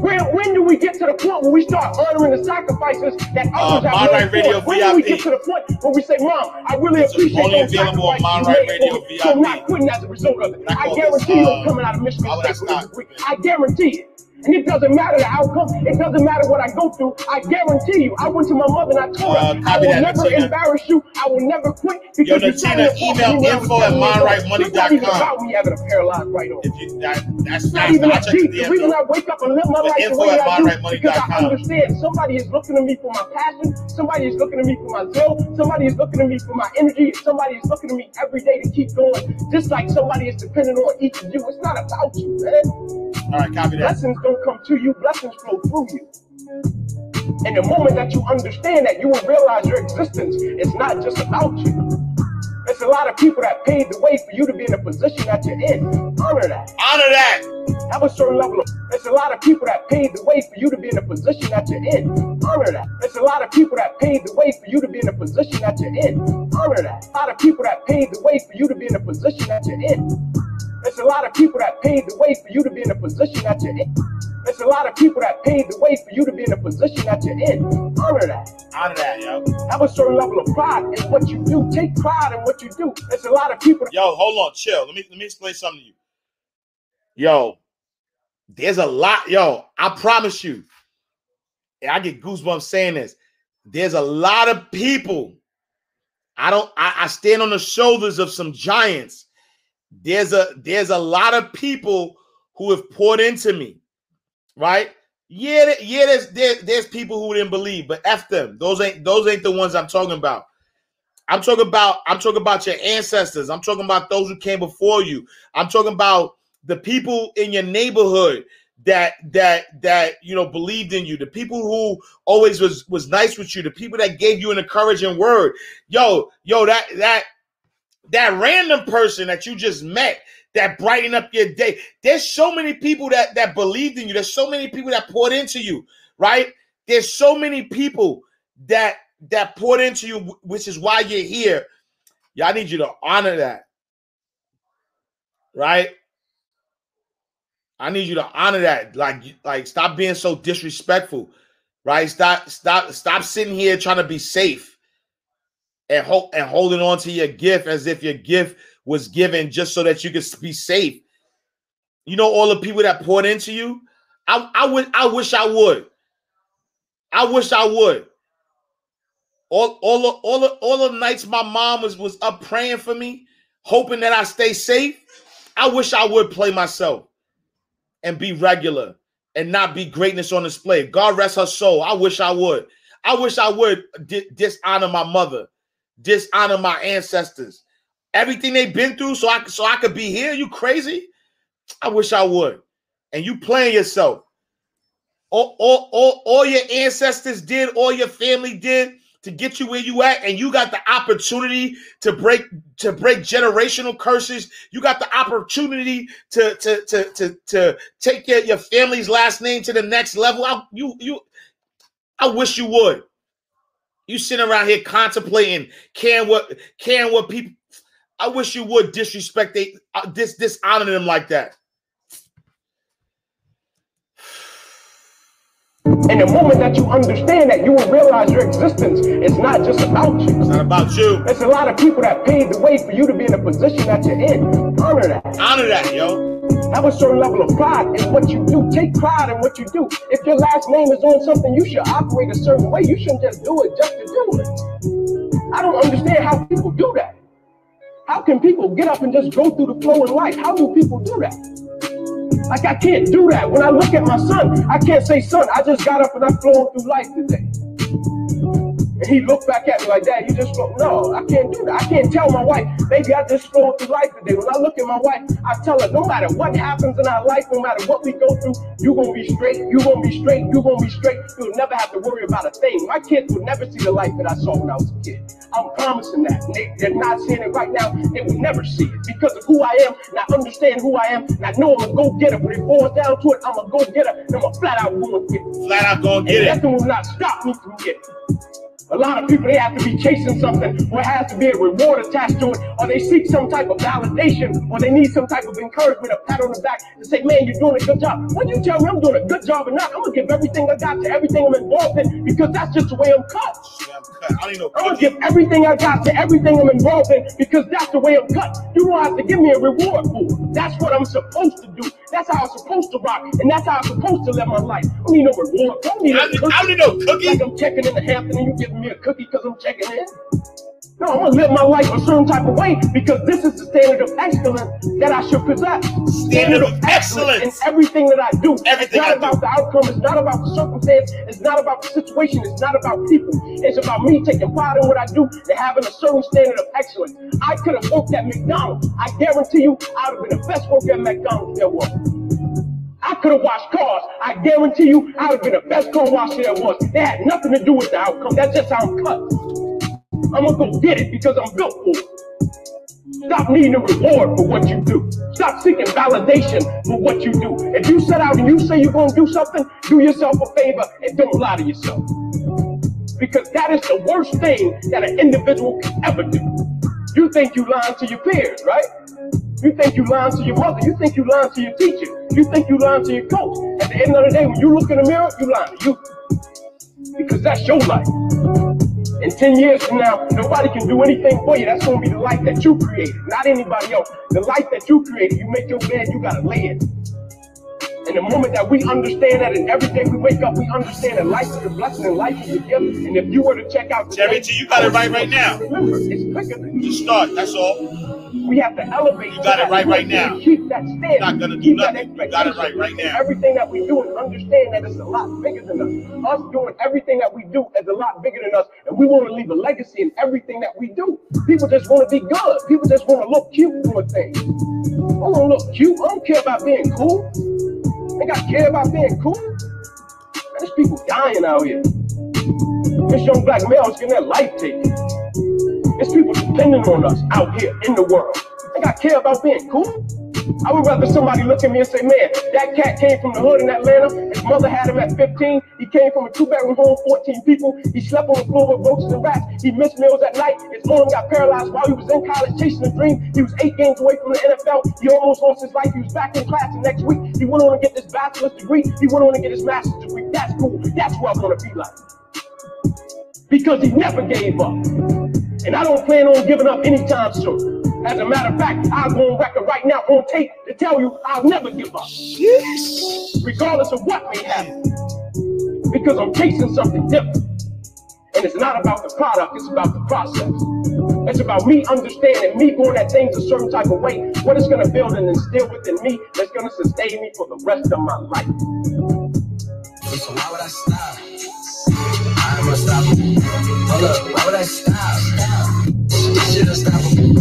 When, when do we get to the point where we start honoring the sacrifices that Uh, others have Mind made Right Radio? When do we get to the point where we say, Mom, I really It's appreciate those available on sacrifices you Right made Radio for me, so I'm not quitting as a result of it. I I guarantee this, you uh, I'm coming out of Michigan how would I State this degree. I guarantee it. And it doesn't matter the outcome. It doesn't matter what I go through. I guarantee you. I went to my mother and I told Uh, her, I will that, never embarrass you. I will never quit because Natina, to email me when I was info at 10 years mindrightmoney.com. It's not about me having a paralyzed right arm. If you that, that's It's not that's even I a deep. the reason I wake up and live my life the way I do because I understand somebody is looking at me for my passion. Somebody is looking at me for my zeal. Somebody is looking at me for my energy. Somebody is looking at me every day to keep going. Just like somebody is depending on each of you. It's not about you, man. All right, copy that. Blessings don't come to you. Blessings flow through you. And the moment that you understand that, you will realize your existence is not just about you. There's a lot of people that paved the way for you to be in the position that you're in. Honor that. Honor that. Have a certain level of. There's a lot of people that paved the way for you to be in the position that you're in. Honor that. There's a lot of people that paved the way for you to be in the position that you're in. Honor that. A lot of people that paved the way for you to be in the position that you're in. There's a lot of people that paved the way for you to be in the position that you're in. It's a lot of people that paved the way for you to be in the position that you're in. Honor that. Honor that, yo. Have a certain level of pride in what you do. Take pride in what you do. It's a lot of people. Yo, hold on, chill. Let me let me explain something to you. Yo, there's a lot. Yo, I promise you. I get goosebumps saying this. There's a lot of people. I don't. I, I stand on the shoulders of some giants. There's a there's a lot of people who have poured into me, right? Yeah, yeah. There's there, there's people who didn't believe, but f them. Those ain't those ain't the ones I'm talking about. I'm talking about I'm talking about your ancestors. I'm talking about those who came before you. I'm talking about the people in your neighborhood that that that you know believed in you. The people who always was was nice with you. The people that gave you an encouraging word. Yo, yo, that that that random person that you just met that brighten up your day. There's so many people that that believed in you. There's so many people that poured into you, right? There's so many people that that poured into you, which is why you're here. Y'all need you to honor that. right? I need you to honor that. Like, like stop being so disrespectful, right? Stop, stop, stop sitting here trying to be safe and hope and holding on to your gift as if your gift was given just so that you could be safe. You know, all the people that poured into you. I, I would, I wish I would. I wish I would. All, all, the, all, the, all the nights my mom was was up praying for me, hoping that I stay safe. I wish I would play myself and be regular and not be greatness on display. God rest her soul. I wish I would. I wish I would di- dishonor my mother, dishonor my ancestors, everything they've been through, so I so I could be here. You crazy? I wish I would. And you playing yourself. All, all, all, all your ancestors did, all your family did to get you where you at, and you got the opportunity to break to break generational curses. You got the opportunity to to to to, to take your, your family's last name to the next level. I, you you, I wish you would. You sitting around here contemplating, can what can what people. I wish you would disrespect they uh, dis dishonor them like that. And the moment that you understand that, you will realize your existence is not just about you. It's not about you. It's a lot of people that paved the way for you to be in the position that you're in. Honor that. Honor that, yo. Have a certain level of pride in what you do. Take pride in what you do. If your last name is on something, you should operate a certain way. You shouldn't just do it just to do it. I don't understand how people do that. How can people get up and just go through the flow in life? How do people do that? Like I can't do that. When I look at my son, I can't say, son, I just got up and I'm flowing through life today. And he looked back at me like that. You just go, no, I can't do that. I can't tell my wife, baby, I just flowing through life today. When I look at my wife, I tell her, no matter what happens in our life, no matter what we go through, you're gonna be straight, you're gonna be straight, you're gonna be straight. You'll never have to worry about a thing. My kids will never see the life that I saw when I was a kid. I'm promising that. They, they're not seeing it right now. They will never see it because of who I am, and I understand who I am, and I know I'm a go getter. When it boils down to it, I'm a go getter, and I'm a flat out go get it. Flat out gonna get and it. nothing will not stop me from getting it. A lot of people, they have to be chasing something, or has to be a reward attached to it, or they seek some type of validation, or they need some type of encouragement, a pat on the back to say, man, you're doing a good job. When you tell me I'm doing a good job or not, I'm gonna give everything I got to everything I'm involved in because that's just the way I'm cut. I don't even know. I'm gonna give everything I got to everything I'm involved in because that's the way I'm cut. You don't have to give me a reward for it. That's what I'm supposed to do. That's how I'm supposed to rock, and that's how I'm supposed to live my life. I don't need no reward. I don't need I no cookie. I don't need no cookie. Like I'm checking in the Hampton and you giving me a cookie because I'm checking in. No, I'm gonna live my life a certain type of way because this is the standard of excellence that I should possess. Standard of excellence. in everything that I do. Everything it's not I about do. the outcome. It's not about the circumstance. It's not about the situation. It's not about people. It's about me taking pride in what I do and having a certain standard of excellence. I could have worked at McDonald's. I guarantee you, I would have been the best worker at McDonald's there was. I could have washed cars. I guarantee you, I would have been the best car washer there was. It had nothing to do with the outcome. That's just how I'm cut. I'm gonna go get it because I'm built for it. Stop needing a reward for what you do. Stop seeking validation for what you do. If you set out and you say you're gonna do something, do yourself a favor and don't lie to yourself. Because that is the worst thing that an individual can ever do. You think you lying to your peers, right? You think you lying to your mother. You think you lying to your teacher. You think you lying to your coach. At the end of the day, when you look in the mirror, you lying to you. Because that's your life. In 10 years from now, nobody can do anything for you. That's going to be the life that you created, not anybody else. The life that you created, you make your bed, you got to lay in. And the moment that we understand that, and every day we wake up, we understand that life is a blessing and life is a gift. And if you were to check out Jerry T, you got it right right now. Remember, it's quicker than Just start. That's all. We have to elevate. You got it right right now. Keep that. You're not gonna do keep nothing. You got it right right now. Everything that we do and understand that it's a lot bigger than us. Us doing everything that we do is a lot bigger than us, and we want to leave a legacy in everything that we do. People just want to be good. People just want to look cute doing things. I want to look cute. I don't care about being cool. I think I care about being cool. Man, there's people dying out here. This young black male is getting their life taken. There's people depending on us out here in the world. Think I care about being cool. I would rather somebody look at me and say, man, that cat came from the hood in Atlanta. His mother had him at 15. He came from a two-bedroom home, 14 people. He slept on the floor with roaches and rats. He missed meals at night. His arm got paralyzed while he was in college chasing a dream. He was eight games away from the NFL. He almost lost his life. He was back in class the next week. He went on to get this bachelor's degree. He went on to get his master's degree. That's cool. That's what I want to be like. Because he never gave up. And I don't plan on giving up anytime soon. As a matter of fact, I'll go on record right now on tape to tell you I'll never give up. Regardless of what may happen. Because I'm chasing something different. And it's not about the product, it's about the process. It's about me understanding, me going at things a certain type of way, what it's gonna build and instill within me that's gonna sustain me for the rest of my life. So why would I stop? Unstoppable. Hold up, why would I stop? Shit unstoppable.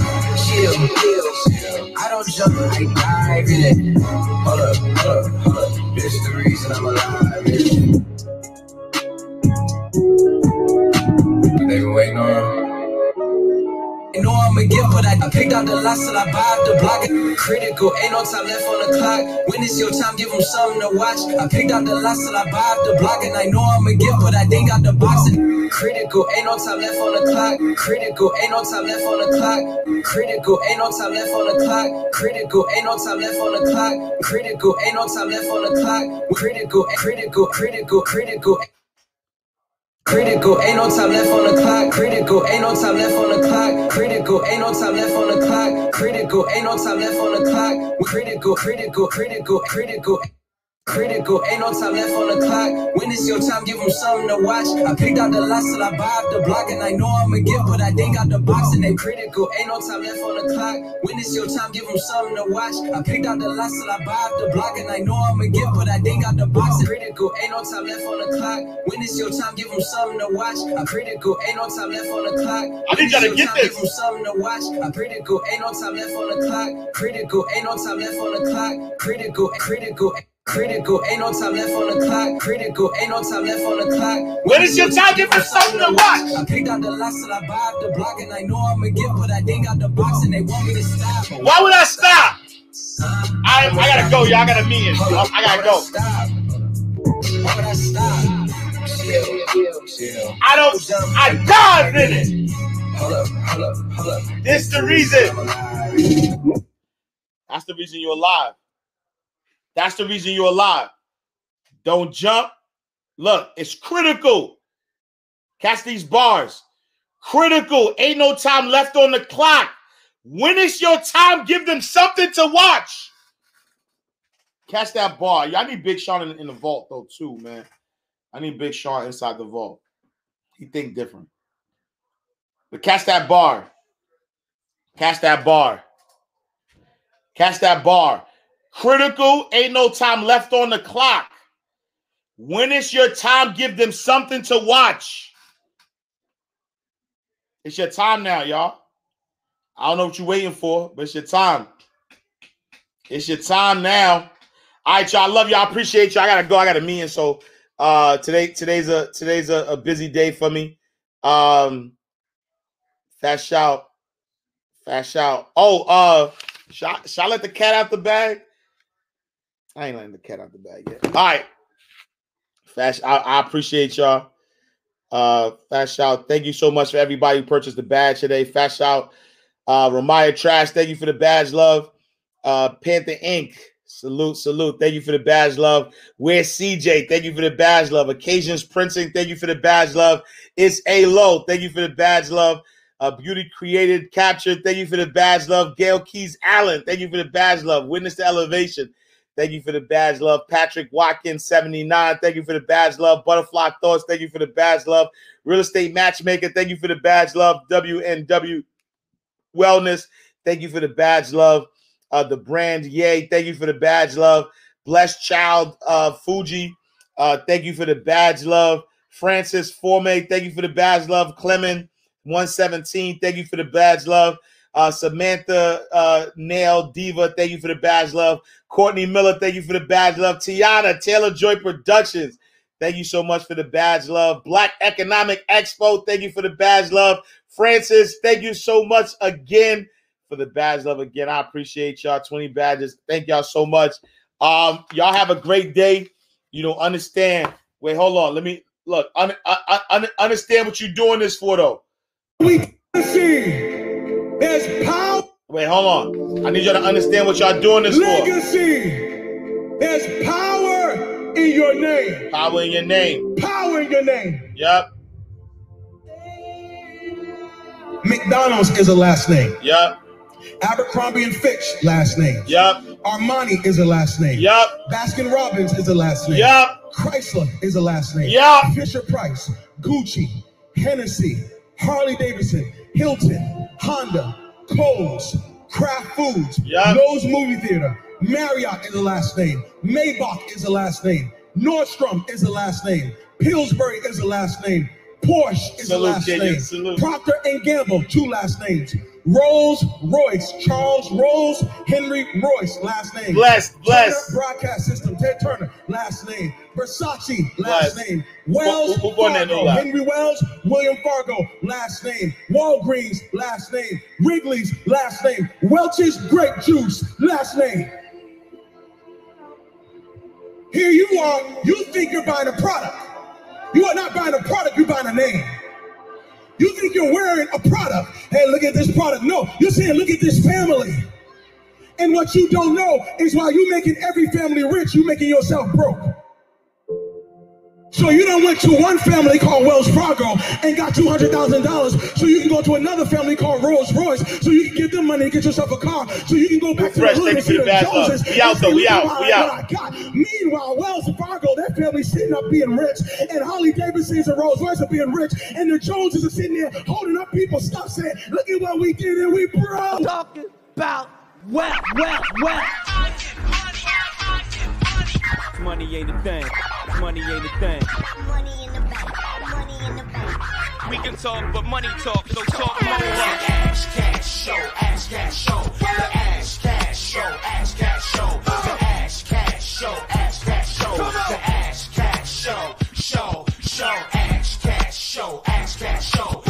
Chill, chill. I don't jump, I dive in it. Hold up, hold up, hold up. This the reason I'm alive. I, picked out the lots till I up the block. Critical, ain't no time left on the clock. When it's your time, give them something to watch. I picked out the lots till I up the block, and I know I'm a gift, but I think out the box. And critical, ain't no time left on the clock. Critical, ain't no time left on the clock. Critical, ain't no time left on the clock. Critical, ain't no time left on the clock. Critical, ain't no time left on the clock. Critical, critical, critical, critical. Critical, ain't no time left on the clock. Critical, ain't no time left on the clock. Critical, ain't no time left on the clock. Critical, ain't no time left on the clock. Critical, critical, critical, critical. Critical, ain't no time left on the clock. When it's your time, give them something to watch. I picked out the lots till I buy up the block, and I know I'm a gift, but I think out the box, and they critical. Ain't no time left on the clock. When it's your time, give them something to watch. I picked out the lots till I buy up the block, and I know I'm a gift, but I think out the box, and critical. Ain't no time left on the clock. When it's your time, give them something to watch. I critical, ain't no time left on the clock. I to get this. Give them something to watch. I critical, ain't no time left on the clock. Critical, ain't no time left on the clock. Critical, critical. Critical, ain't no time left on the clock. Critical, ain't no time left on the clock. When is your time, give them something to watch. I picked out the lots till I buy up the block, and I know I'm a gift, but I think out the box, and they want me to stop. Why would I stop? I, I gotta go, y'all. I got a meeting. I, I gotta go. Why would I stop? Chill, chill, chill. I don't. I dive in it. Hold up, hold up, hold up. This the reason. That's the reason you're alive. That's the reason you're alive. Don't jump. Look, it's critical. Catch these bars. Critical. Ain't no time left on the clock. When it's your time, give them something to watch. Catch that bar. I need Big Sean in, in the vault though too, man. I need Big Sean inside the vault. He think different. But catch that bar. Catch that bar. Catch that bar. Critical, ain't no time left on the clock. When it's your time, give them something to watch. It's your time now, y'all. I don't know what you're waiting for, but it's your time. It's your time now. All right, y'all. I love y'all. I appreciate you. all I gotta go. I got a meeting. So uh today, today's a today's a, a busy day for me. Um fast shout. Fast shout. Oh, uh should I let the cat out the bag? I ain't letting the cat out the bag yet. All right. Fast, I, I appreciate y'all. Uh, fast shout. Thank you so much for everybody who purchased the badge today. Fast shout. Uh, Ramaya Trash, thank you for the badge, love. Uh, Panther Inc. Salute, salute. Thank you for the badge, love. Where's CJ? Thank you for the badge, love. Occasions Printing, thank you for the badge, love. It's A Low. Thank you for the badge, love. Uh, Beauty Created Capture, thank you for the badge, love. Gail Keys Allen, thank you for the badge, love. Witness the Elevation, Thank you for the badge love. Patrick Watkins, 79. Thank you for the badge love. Butterfly Thoughts. Thank you for the badge love. Real Estate Matchmaker. Thank you for the badge love. WNW Wellness. Thank you for the badge love. Uh, the brand Yay. Thank you for the badge love. Blessed Child uh, Fuji. Uh, thank you for the badge love. Francis Forme. Thank you for the badge love. Clement 117. Thank you for the badge love. Uh, Samantha uh, Nail Diva, thank you for the badge love. Courtney Miller, thank you for the badge love. Tiana Taylor Joy Productions, thank you so much for the badge love. Black Economic Expo, thank you for the badge love. Francis, thank you so much again for the badge love again. I appreciate y'all. 20 badges. Thank y'all so much. Um, y'all have a great day. You don't understand. Wait, hold on. Let me look. I, I, un- understand what you're doing this for, though. We see there's power, Wait, hold on. I need y'all to understand what y'all doing this for. legacy. There's power in your name. Power in your name. Power in your name. Yep. McDonald's is a last name. Yep. Abercrombie and Fitch, last name. Yep. Armani is a last name. Yep. Baskin Robbins is a last name. Yep. Chrysler is a last name. Yep. Fisher Price, Gucci, Hennessy, Harley Davidson, Hilton, Honda, Kohl's, Kraft Foods, Yep. Loews Movie Theater, Marriott is the last name. Maybach is the last name. Nordstrom is the last name. Pillsbury is the last name. Porsche is Salute, a last name. salute. Procter and Gamble, two last names. Rolls Royce, Charles Rolls Henry Royce, last name. Blessed, blessed. Turner Broadcast System, Ted Turner, last name. Versace, last Blessed. name. Wells Who- who that Fargo, last? Henry Wells, William Fargo, last name. Walgreens, last name. Wrigley's, last name. Welch's Grape Juice, last name. Here you are, you think you're buying a product. You are not buying a product, you're buying a name. You think you're wearing a product. Hey, look at this product. No, you're saying, look at this family. And what you don't know is while you're making every family rich, you're making yourself broke. So you done went to one family called Wells Fargo and got two hundred thousand dollars, so you can go to another family called Rolls Royce, so you can give them money and get yourself a car, so you can go back to Fresh, the hood and see the the bad love. Joneses. We out, though. We "Look out. what We I- out." I got. Meanwhile, Wells Fargo, that family sitting up being rich, and Harley Davidsons and Rolls Royce are being rich, and the Joneses are sitting there holding up people's stuff, saying, "Look at what we did, and we broke." Talking about well, well, well. Money ain't a thing. Money ain't a thing. Money in the bank. Money in the bank. We can talk, but money talk, so talk more. Ash cash show, ash cash show, the ash cash show, ash cash show, the ash cash show, ash cash show, the ash cash show, show, show, ash cash show, ash cash show.